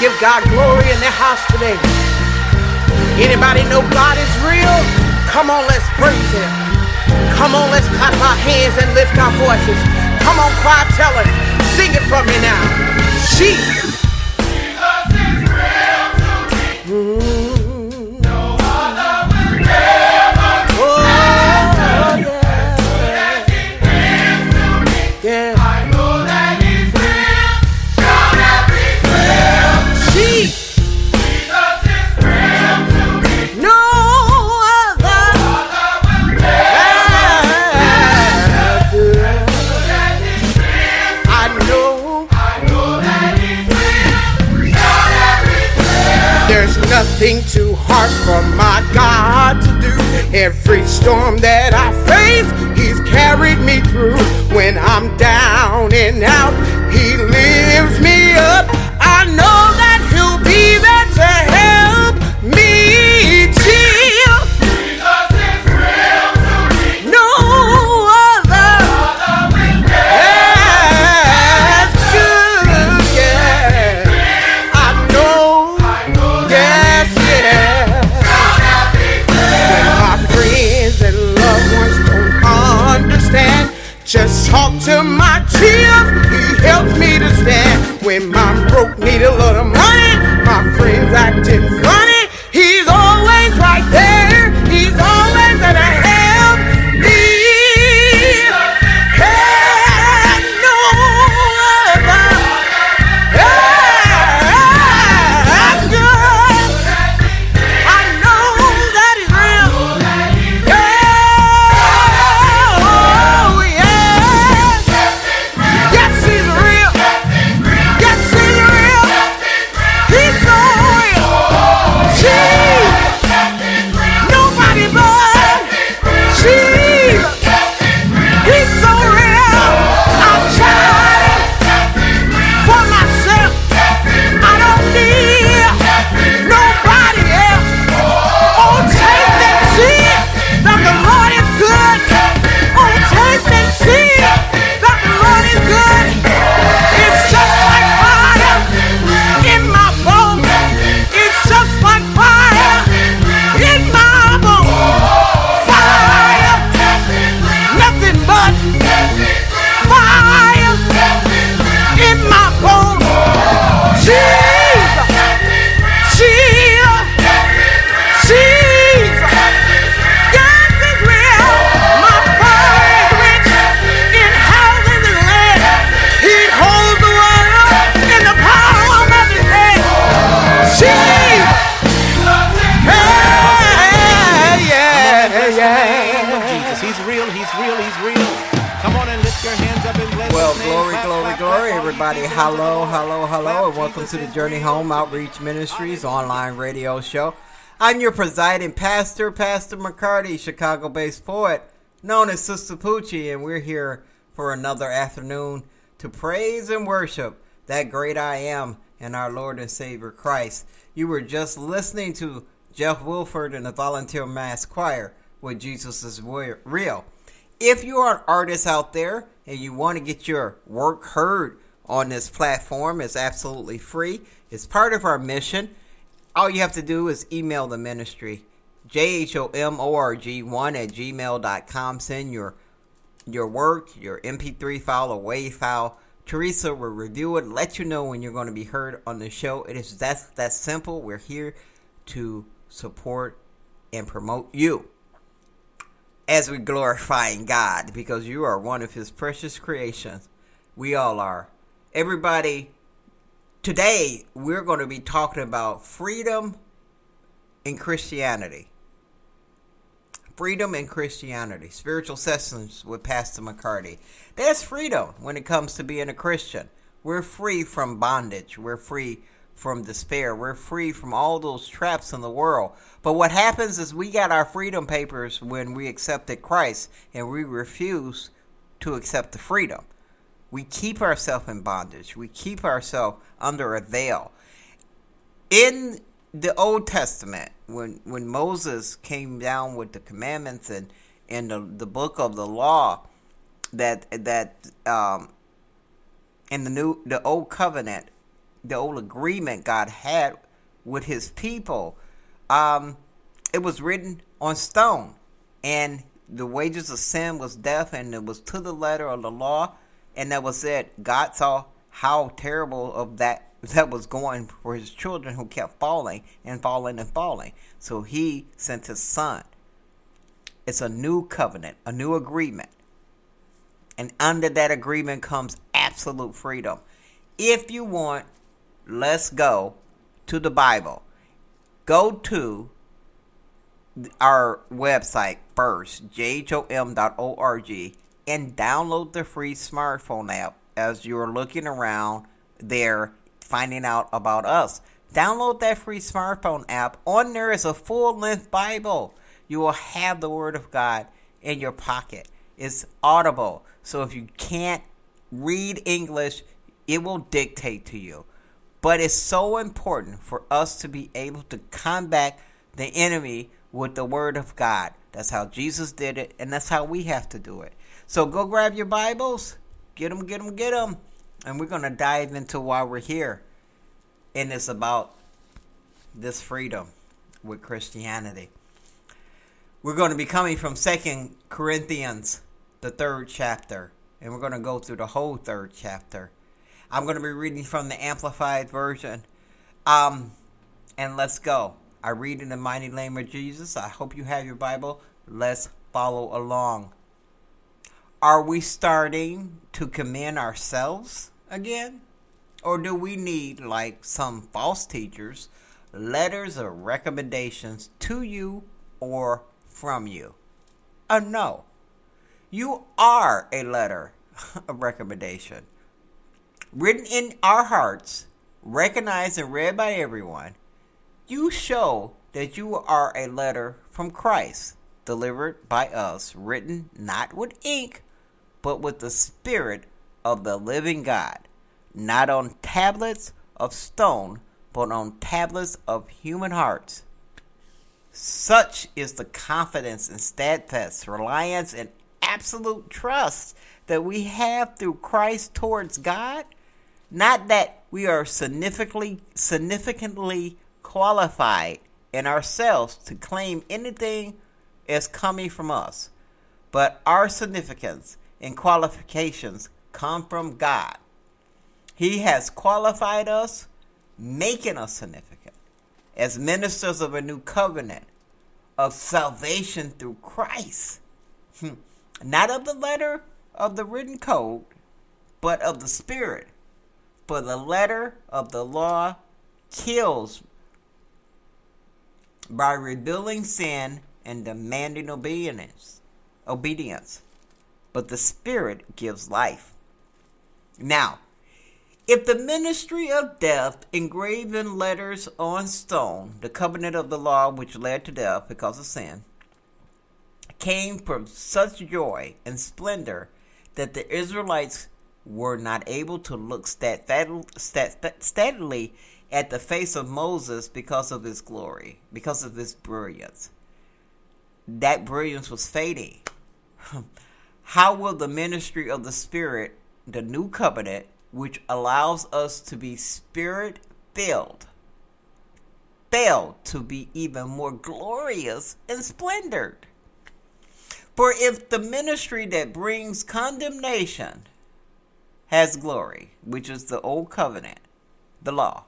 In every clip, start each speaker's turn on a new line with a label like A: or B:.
A: give God glory in the house today. Anybody know God is real? Come on, let's praise Him. Come on, let's clap our hands and lift our voices. Come on, cry, tell Him. Sing it for me now. Jesus. Hard for my God to do. Every storm that I face, He's carried me through. When I'm down and out, acting
B: to the Journey. Home Outreach Ministries online radio show. I'm your presiding pastor, Pastor McCarty, Chicago based poet, known as Sister Poochie, and we're here for another afternoon to praise and worship that great I am and our Lord and Savior Christ. You were just listening to Jeff Wilford and the Volunteer Mass Choir with Jesus is Real. If you are an artist out there and you want to get your work heard on this platform, it's absolutely free. It's part of our mission. All you have to do is email the ministry, jhomorg1 at gmail.com. Send your your work, your MP3 file, or WAV file. Teresa will review it, let you know when you're going to be heard on the show. It is that that simple. We're here to support and promote you as we glorifying God because you are one of his precious creations. We all are. Everybody, today we're going to be talking about freedom in Christianity. Freedom in Christianity. Spiritual sessions with Pastor McCarty. That's freedom when it comes to being a Christian. We're free from bondage. We're free from despair. We're free from all those traps in the world. But what happens is we got our freedom papers when we accepted Christ and we refuse to accept the freedom. We keep ourselves in bondage. We keep ourselves under a veil. In the Old Testament, when when Moses came down with the commandments and in the, the book of the law, that that um, in the new the old covenant, the old agreement God had with His people. Um, it was written on stone, and the wages of sin was death, and it was to the letter of the law, and that was it. God saw how terrible of that that was going for his children who kept falling and falling and falling. So he sent his son. It's a new covenant, a new agreement. And under that agreement comes absolute freedom. If you want, let's go to the Bible. Go to our website first, jhom.org, and download the free smartphone app as you're looking around there finding out about us. Download that free smartphone app. On there is a full length Bible. You will have the Word of God in your pocket. It's audible. So if you can't read English, it will dictate to you. But it's so important for us to be able to combat the enemy with the Word of God. That's how Jesus did it, and that's how we have to do it. So go grab your Bibles, get them, get them, get them and we're going to dive into why we're here. And it's about this freedom with Christianity. We're going to be coming from Second Corinthians, the third chapter, and we're going to go through the whole third chapter. I'm going to be reading from the Amplified Version. Um, and let's go. I read in the mighty name of Jesus. I hope you have your Bible. Let's follow along. Are we starting to commend ourselves again? Or do we need, like some false teachers, letters of recommendations to you or from you? Uh, no. You are a letter of recommendation. Written in our hearts, recognized and read by everyone, you show that you are a letter from Christ, delivered by us, written not with ink, but with the Spirit of the living God, not on tablets of stone, but on tablets of human hearts. Such is the confidence and steadfast reliance and absolute trust that we have through Christ towards God. Not that we are significantly significantly qualified in ourselves to claim anything as coming from us, but our significance and qualifications come from God. He has qualified us, making us significant as ministers of a new covenant of salvation through Christ. Hmm. Not of the letter of the written code, but of the Spirit. For the letter of the law kills by revealing sin and demanding obedience. Obedience but the Spirit gives life. Now, if the ministry of death engraved in letters on stone, the covenant of the law which led to death because of sin, came from such joy and splendor that the Israelites were not able to look steadily at the face of Moses because of his glory, because of his brilliance. That brilliance was fading. How will the ministry of the Spirit, the new covenant, which allows us to be spirit filled, fail to be even more glorious and splendid? For if the ministry that brings condemnation has glory, which is the old covenant, the law,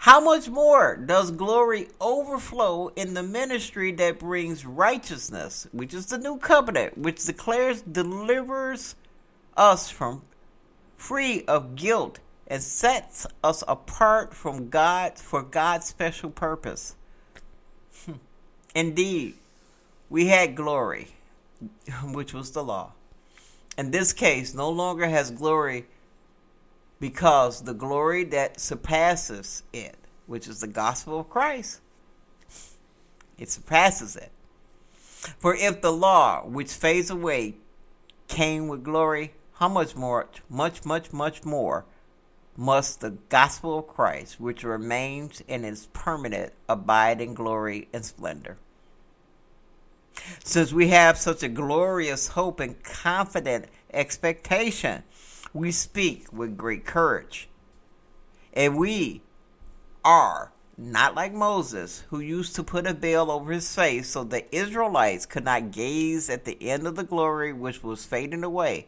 B: how much more does glory overflow in the ministry that brings righteousness, which is the new covenant, which declares, delivers us from free of guilt and sets us apart from God for God's special purpose. Hmm. Indeed, we had glory, which was the law. In this case, no longer has glory because the glory that surpasses it, which is the gospel of Christ, it surpasses it. For if the law, which fades away, came with glory, how much more, much, much, much more must the gospel of Christ, which remains and is permanent, abide in glory and splendor? Since we have such a glorious hope and confident expectation, we speak with great courage. And we are not like Moses, who used to put a veil over his face so the Israelites could not gaze at the end of the glory which was fading away.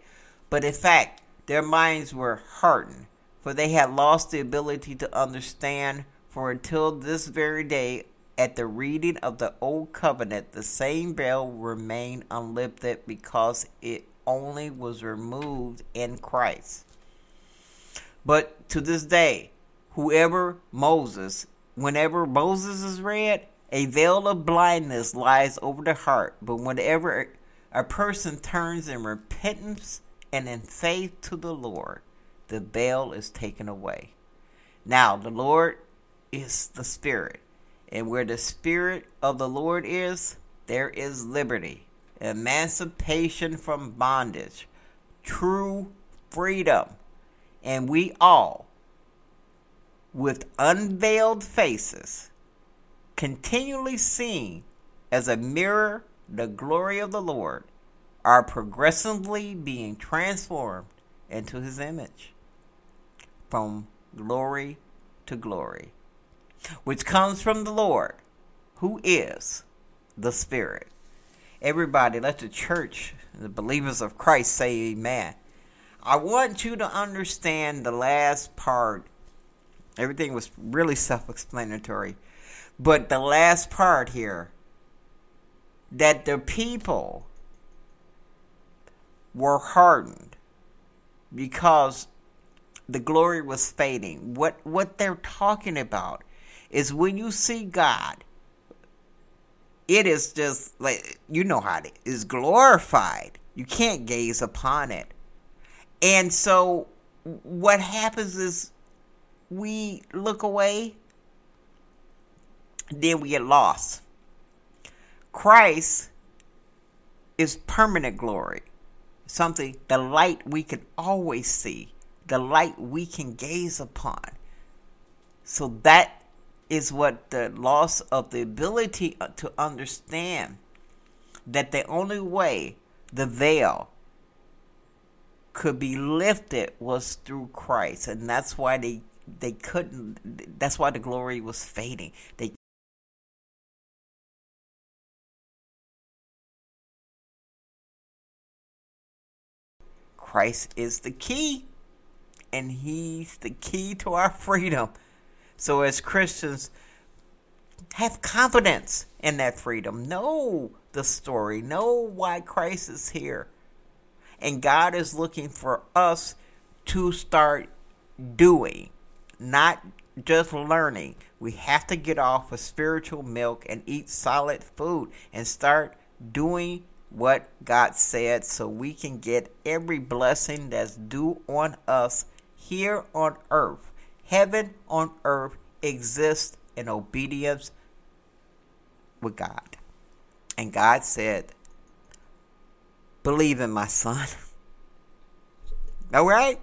B: But in fact, their minds were hardened, for they had lost the ability to understand. For until this very day, at the reading of the Old Covenant, the same veil remained unlifted because it only was removed in Christ. But to this day, whoever Moses, whenever Moses is read, a veil of blindness lies over the heart. But whenever a person turns in repentance and in faith to the Lord, the veil is taken away. Now, the Lord is the Spirit, and where the Spirit of the Lord is, there is liberty, emancipation from bondage, true freedom. And we all, with unveiled faces, continually seeing as a mirror the glory of the Lord, are progressively being transformed into his image from glory to glory, which comes from the Lord, who is the Spirit. Everybody, let the church, the believers of Christ say amen. I want you to understand the last part. Everything was really self explanatory. But the last part here that the people were hardened because the glory was fading. What what they're talking about is when you see God, it is just like you know how it is glorified. You can't gaze upon it. And so what happens is we look away, then we get lost. Christ is permanent glory something, the light we can always see, the light we can gaze upon. So that is what the loss of the ability uh, to understand that the only way the veil could be lifted was through Christ and that's why they they couldn't that's why the glory was fading they Christ is the key, and He's the key to our freedom. So, as Christians, have confidence in that freedom. Know the story, know why Christ is here. And God is looking for us to start doing, not just learning. We have to get off of spiritual milk and eat solid food and start doing what God said so we can get every blessing that's due on us here on earth. Heaven on earth exists in obedience with God. And God said, Believe in my son. All right?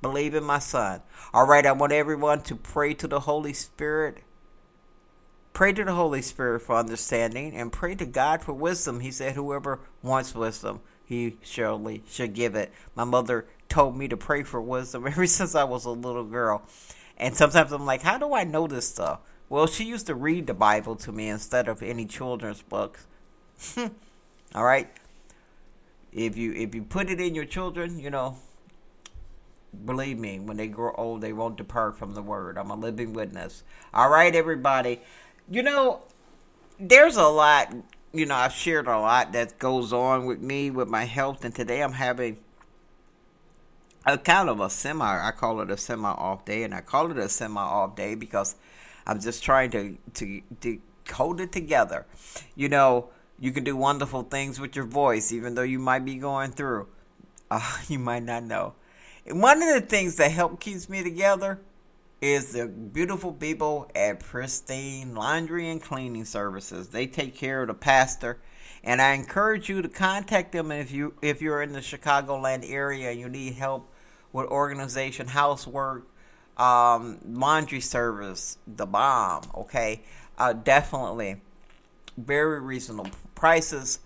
B: Believe in my son. All right, I want everyone to pray to the Holy Spirit Pray to the Holy Spirit for understanding and pray to God for wisdom. He said, Whoever wants wisdom, he surely should give it. My mother told me to pray for wisdom ever since I was a little girl. And sometimes I'm like, How do I know this stuff? Well, she used to read the Bible to me instead of any children's books. All right? If you if you put it in your children, you know, believe me, when they grow old, they won't depart from the word. I'm a living witness. All right, everybody. You know, there's a lot, you know, I've shared a lot that goes on with me with my health, and today I'm having a kind of a semi, I call it a semi off day, and I call it a semi off day because I'm just trying to, to, to hold it together. You know, you can do wonderful things with your voice, even though you might be going through. Uh, you might not know. And one of the things that help keeps me together is the beautiful people at Pristine Laundry and Cleaning Services. They take care of the pastor, and I encourage you to contact them if you if you're in the Chicagoland area and you need help with organization, housework, um, laundry service, the bomb. Okay, uh, definitely very reasonable prices.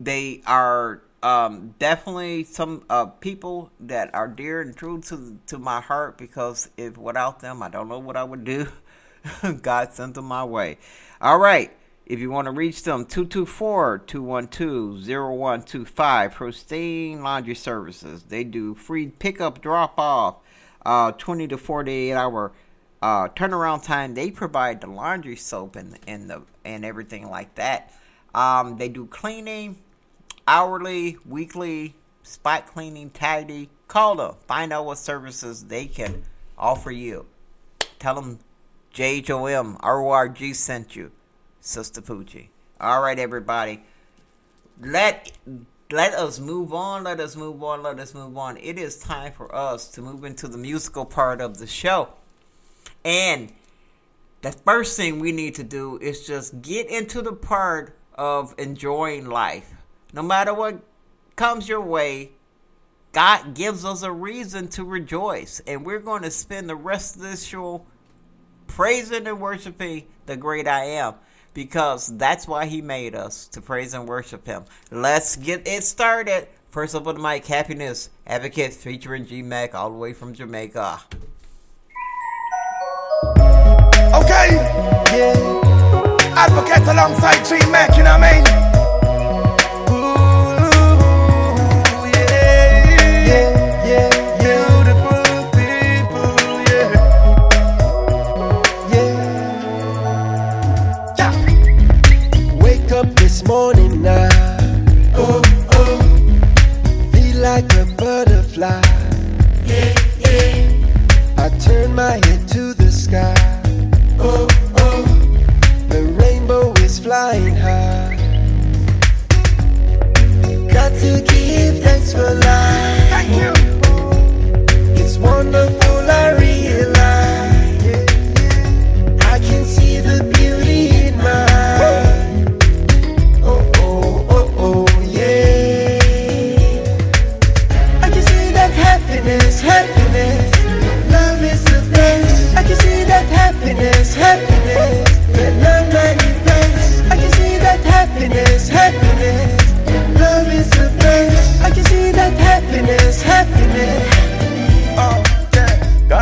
B: They are um, definitely some uh, people that are dear and true to to my heart because if without them, I don't know what I would do. God sent them my way. All right. If you want to reach them, 224-212-0125, Pristine Laundry Services. They do free pickup, drop-off, uh, 20 to 48 hour uh, turnaround time. They provide the laundry soap and, and, the, and everything like that. Um, they do cleaning, hourly, weekly, spot cleaning, tidy. Call them. Find out what services they can offer you. Tell them JHOM RORG sent you. Sister Poochie. All right, everybody. Let let us move on. Let us move on. Let us move on. It is time for us to move into the musical part of the show. And the first thing we need to do is just get into the part of enjoying life. No matter what comes your way, God gives us a reason to rejoice. And we're going to spend the rest of this show praising and worshiping the great I am because that's why he made us to praise and worship him. Let's get it started. First up on the mic, Happiness Advocate featuring G Mac all the way from Jamaica.
C: Okay. Yeah. Advocate alongside G Mac, you know what I mean?
B: The light.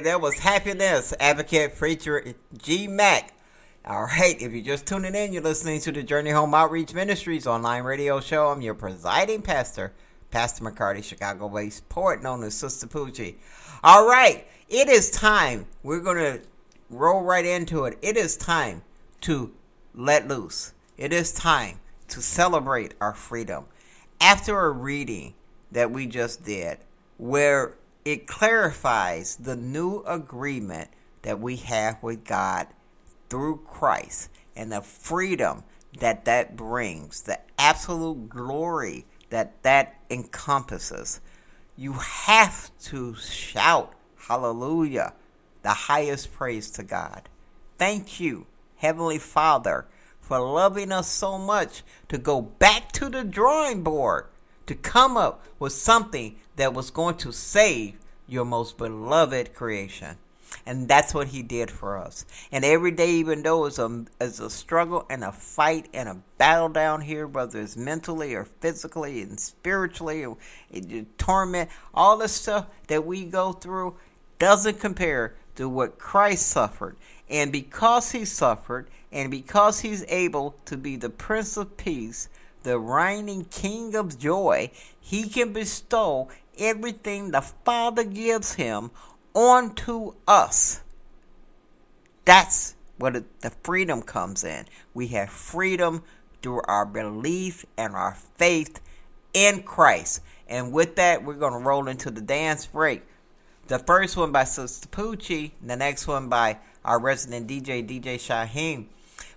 B: That was Happiness Advocate Preacher G Mac. All right, if you're just tuning in, you're listening to the Journey Home Outreach Ministries online radio show. I'm your presiding pastor, Pastor McCarty, Chicago based poet known as Sister Poochie. All right, it is time. We're going to roll right into it. It is time to let loose. It is time to celebrate our freedom. After a reading that we just did, where it clarifies the new agreement that we have with God through Christ and the freedom that that brings, the absolute glory that that encompasses, you have to shout hallelujah, the highest praise to God. Thank you, Heavenly Father, for loving us so much to go back to the drawing board to come up with something that was going to save your most beloved creation. And that's what he did for us. And every day, even though it's a, it's a struggle and a fight and a battle down here, whether it's mentally or physically and spiritually, or torment, all the stuff that we go through doesn't compare to what Christ suffered. And because he suffered, and because he's able to be the Prince of Peace, the reigning King of joy, he can bestow everything the Father gives him onto us. That's where the freedom comes in. We have freedom through our belief and our faith in Christ. And with that, we're going to roll into the dance break. The first one by Sister Poochie, the next one by our resident DJ, DJ Shyhiem.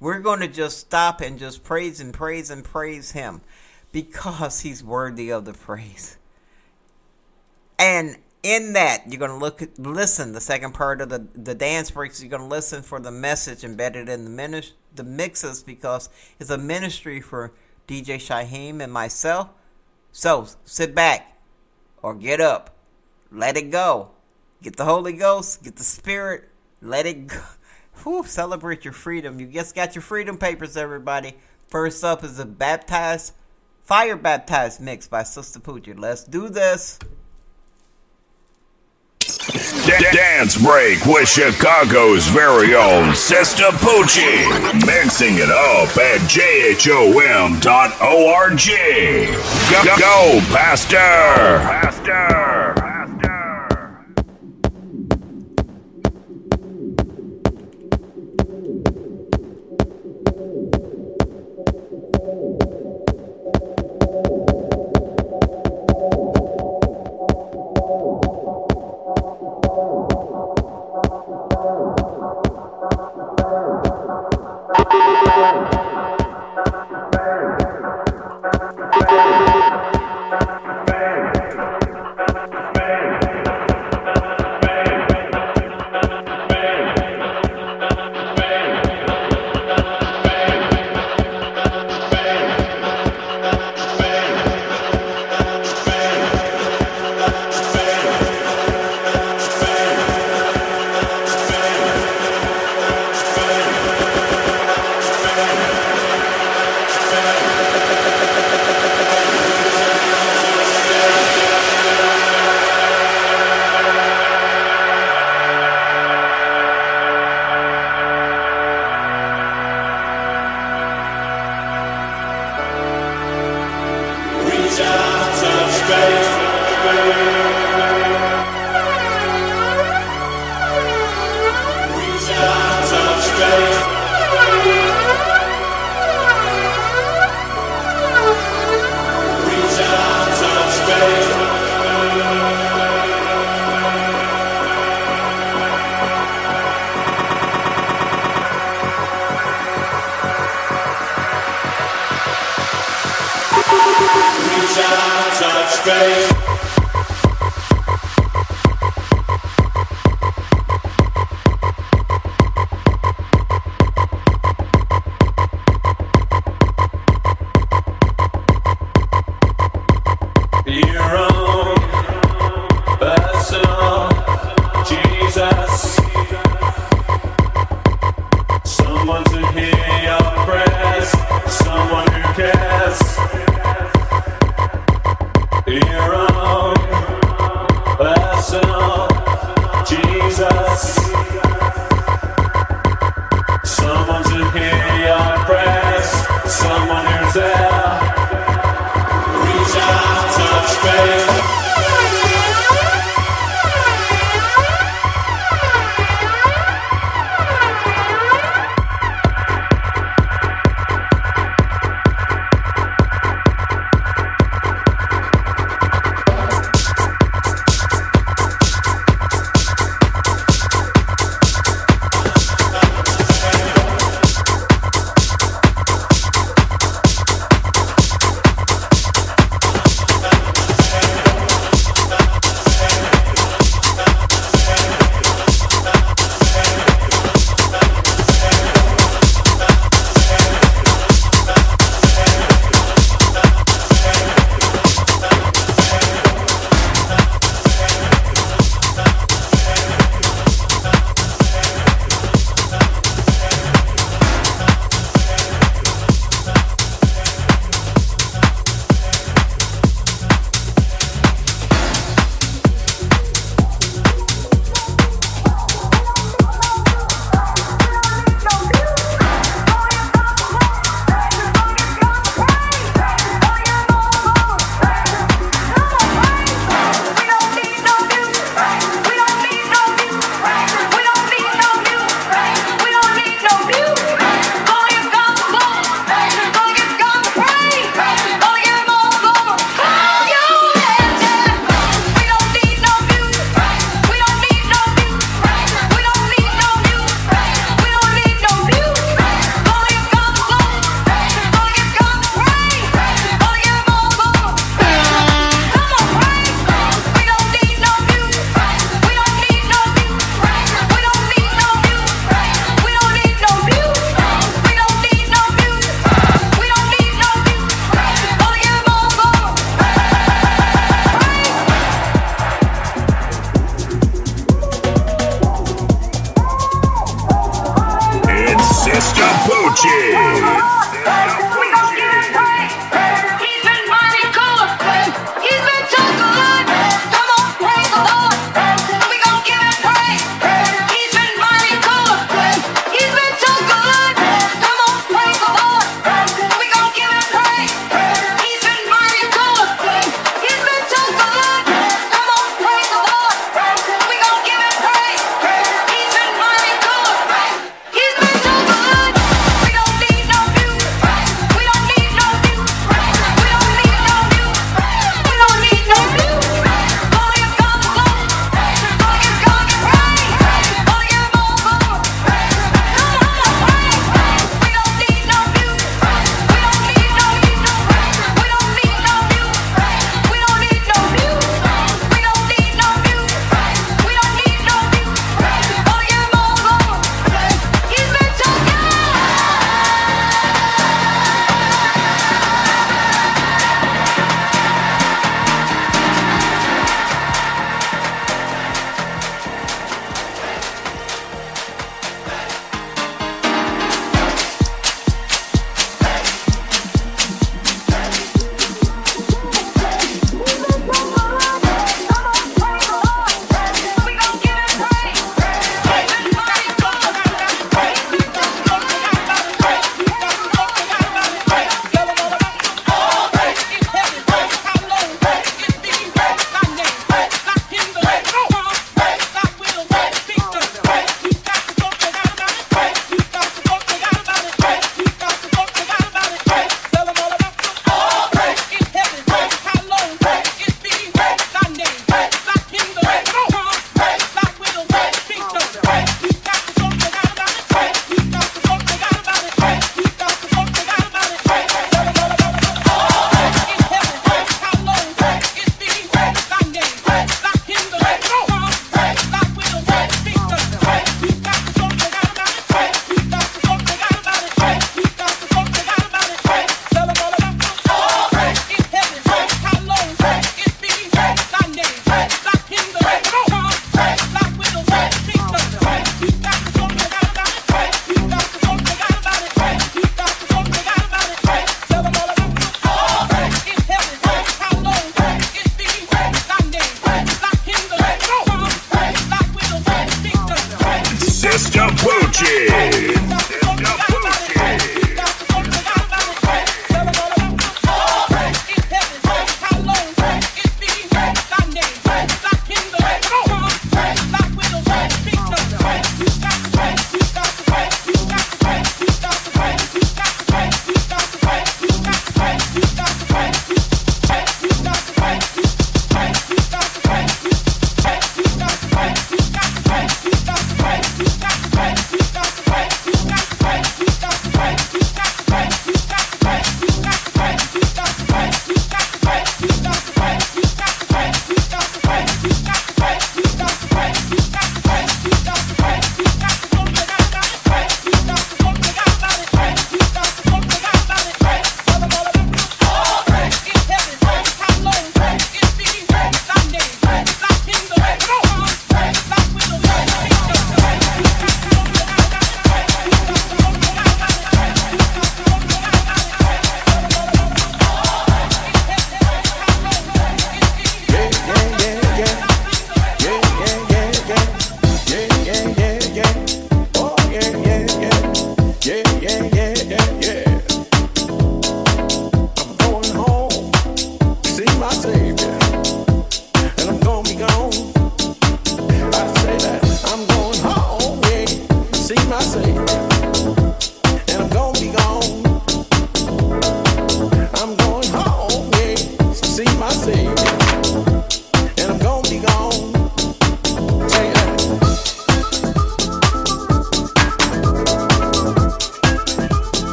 B: We're going to just stop and just praise and praise and praise him because he's worthy of the praise. And in that, you're going to look at, listen the second part of the, the dance breaks. You're going to listen for the message embedded in the minis, the mixes because it's a ministry for DJ Shyhiem and myself. So sit back or get up, let it go, get the Holy Ghost, get the Spirit, let it go. Whew, celebrate your freedom. You just got your freedom papers, everybody. First up is a baptized, fire baptized mix by Sister Poochie. Let's do this.
D: Dance break with Chicago's very own Sister Poochie. Mixing it up at jhom.org. Go, go, Pastor! Pastor!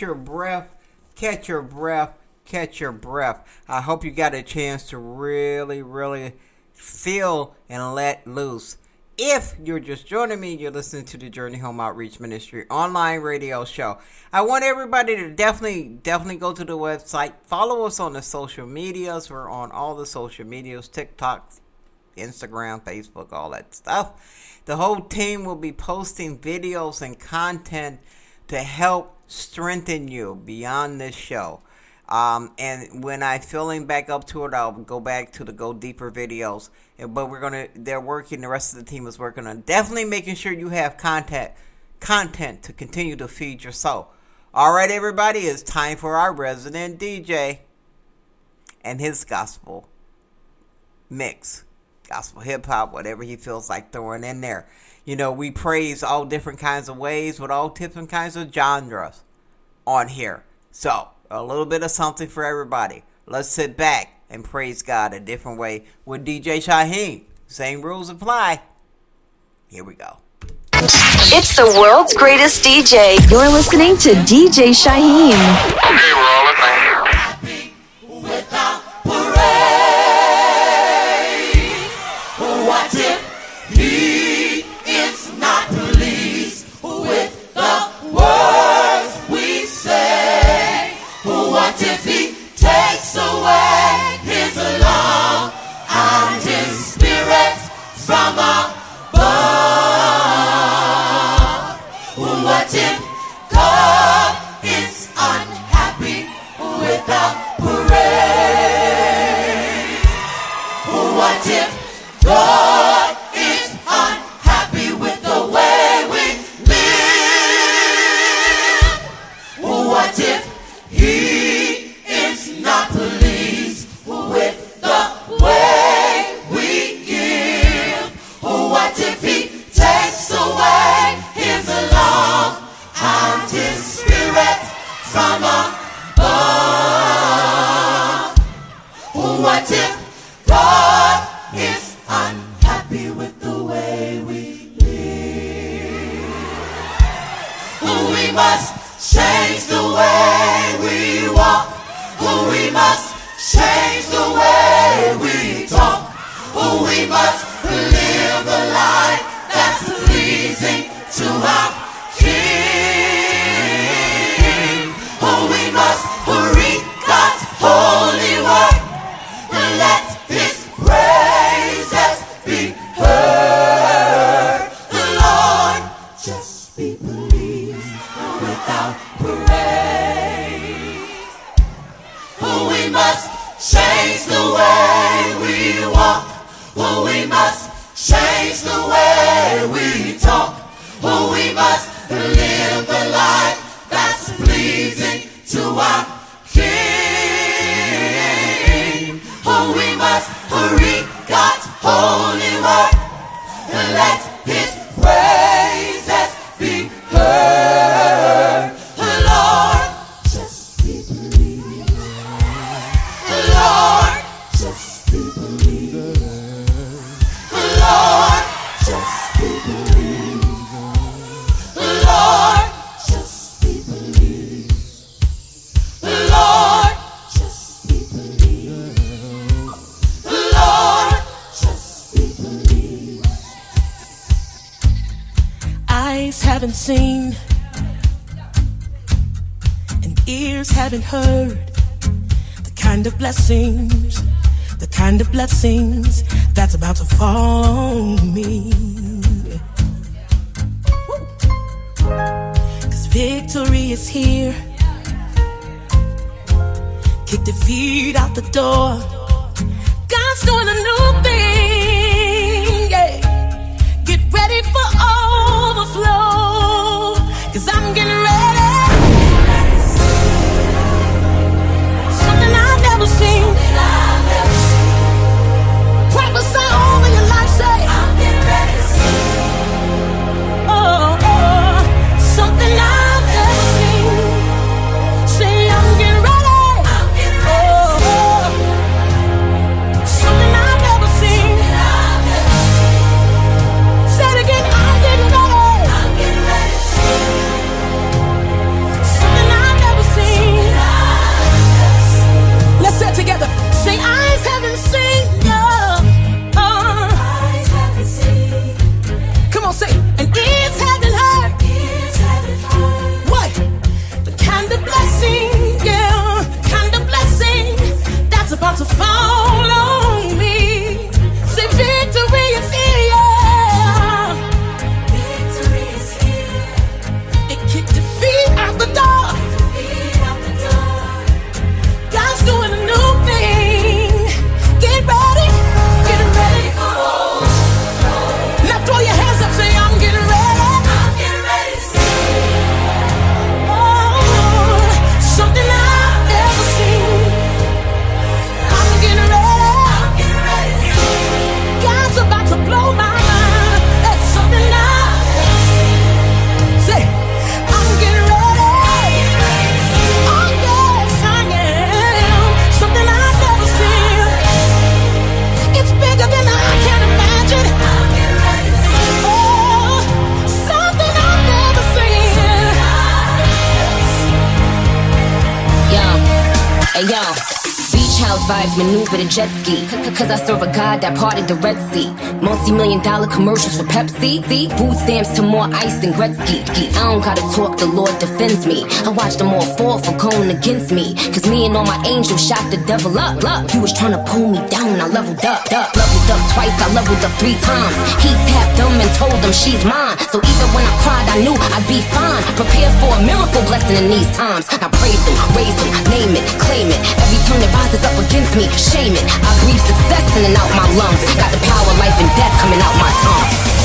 B: Catch your breath, catch your breath, catch your breath. I hope you got a chance to really, really feel and let loose. If you're just joining me, you're listening to the Journey Home Outreach Ministry online radio show. I want everybody to definitely, definitely go to the website. Follow us on the social medias. We're on all the social medias TikTok, Instagram, Facebook, all that stuff. The whole team will be posting videos and content to help strengthen you beyond this show. Um, and when I feeling back up to it, I'll go back to the go deeper videos. But we're gonna, they're working. The rest of the team is working on definitely making sure you have content, content to continue to feed your soul. All right, everybody, it's time for our resident DJ and his gospel mix, gospel hip hop, whatever he feels like throwing in there. You know, we praise all different kinds of ways with all different kinds of genres on here. So a little bit of something for everybody. Let's sit back and praise God a different way with DJ Shyhiem. Same rules apply. Here we go.
E: It's the world's greatest DJ. You're listening to DJ Shyhiem.
F: Okay, we're all
G: from above? What if God is unhappy with the parade? What if God to our
H: jet ski. Cause I serve a God that parted the Red Sea multi-million dollar commercials for Pepsi. See, food stamps to more ice than Gretzky. I don't gotta talk, the Lord defends me. I watch them all fall for going against me. Cause me and all my angels shot the devil up. Look, he was trying to pull me down, I leveled up, up. Leveled up twice, I leveled up three times. He tapped them and told them she's mine. So even when I cried, I knew I'd be fine. Prepare for a miracle blessing in these times. I praise him, raise him, name it, claim it. Every turn that rises up against me, shame it. I breathe success in and out my lungs. Got the power, life, and death coming out my tongue.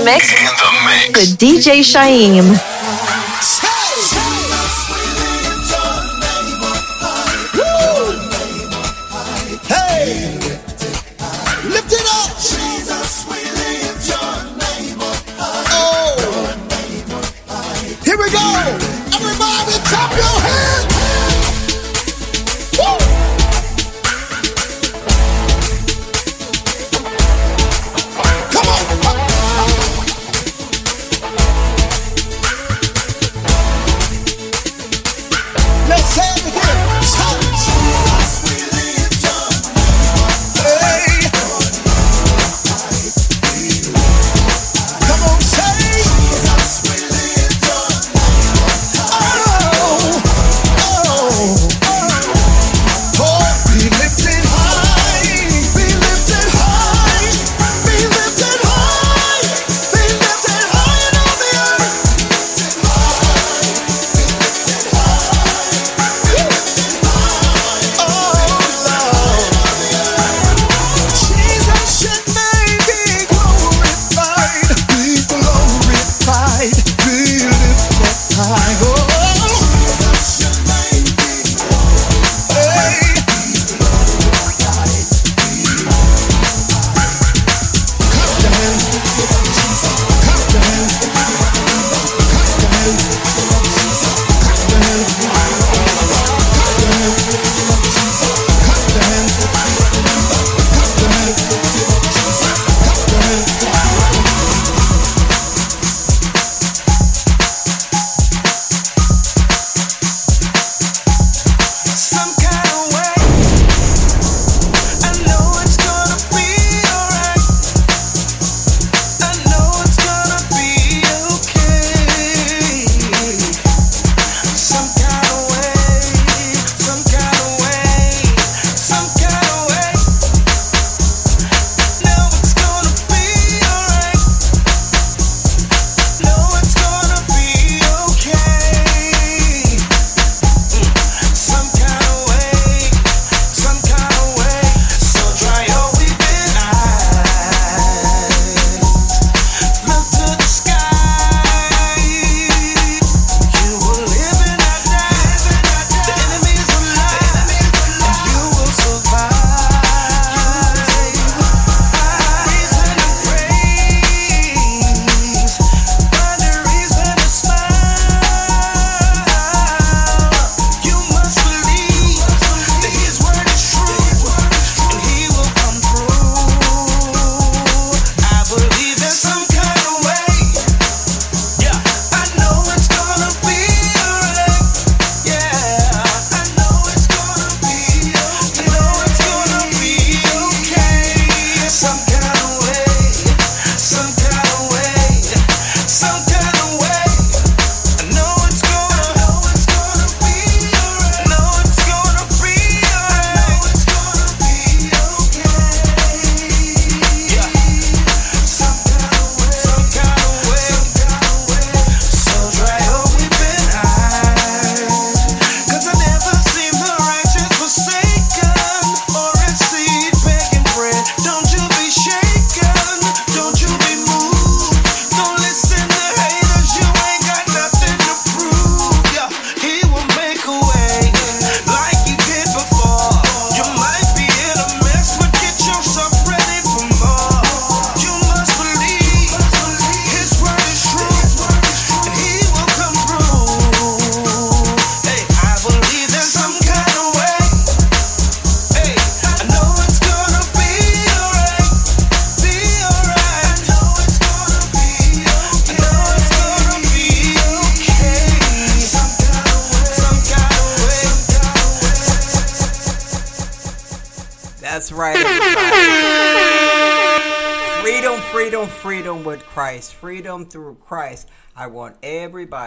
I: the
E: mix. In the mix. With DJ
C: Shyhiem.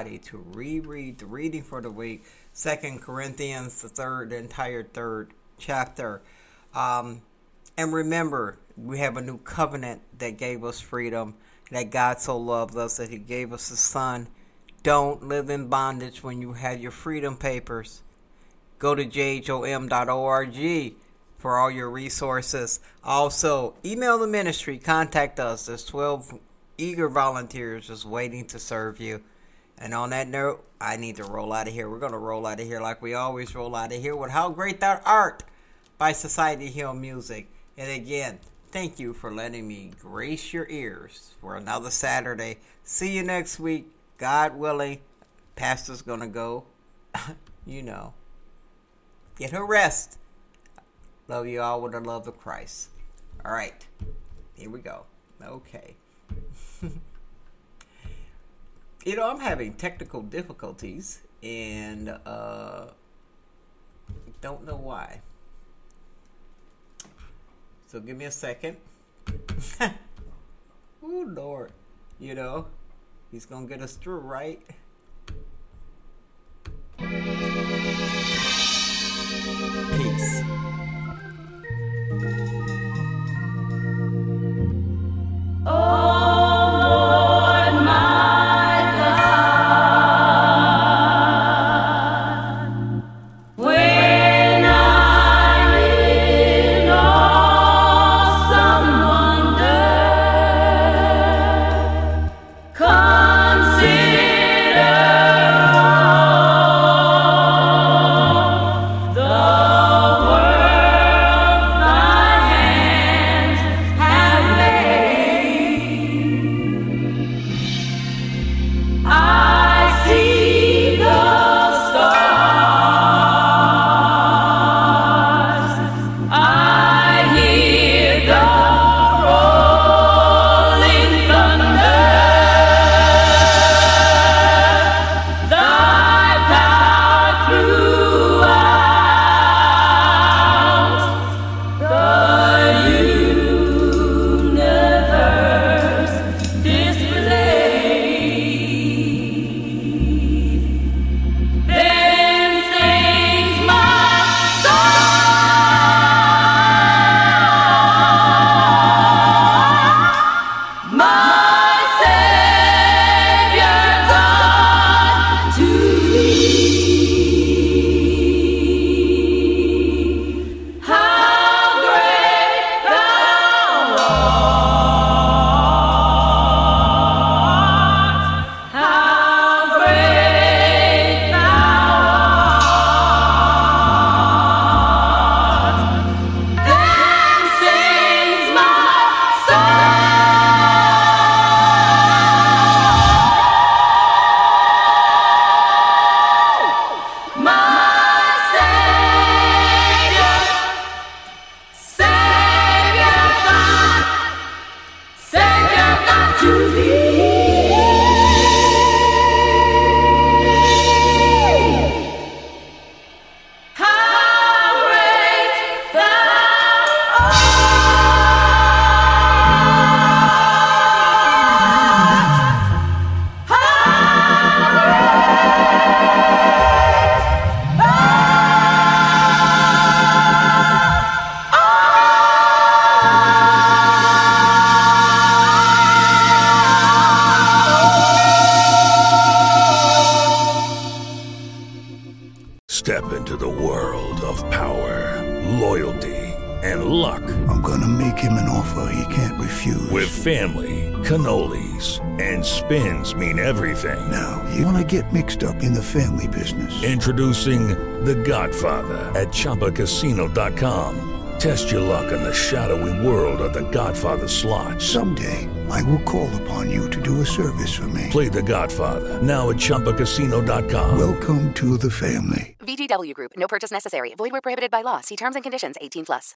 C: to
B: reread the reading for the week, Second Corinthians, the third, the entire third chapter. Um, and remember, we have a new covenant that gave us freedom, that God so loved us that He gave us His Son. Don't live in bondage when you have your freedom papers. Go to jhom.org for all your resources. Also, email the ministry, contact us. There's 12 eager volunteers just waiting to serve you. And on that note, I need to roll out of here. We're going to roll out of here like we always roll out of here with How Great Thou Art by Society Hill Music. And again, thank you for letting me grace your ears for another Saturday. See you next week. God willing, Pastor's going to go, you know, get her rest. Love you all with the love of Christ. All right, here we go. Okay. you know, I'm having technical difficulties and uh, don't know why. So give me a second. oh, Lord. You know, he's going to get us through, right? Peace.
H: When
J: family business.
I: Introducing The Godfather at ChumbaCasino.com. Test your luck in the shadowy world of The Godfather slot.
J: Someday, I will call upon you to do a service for me.
I: Play The Godfather now at ChumbaCasino.com.
J: Welcome to the family.
K: VGW Group. No purchase necessary. Void where prohibited by law. See terms and conditions. 18 plus.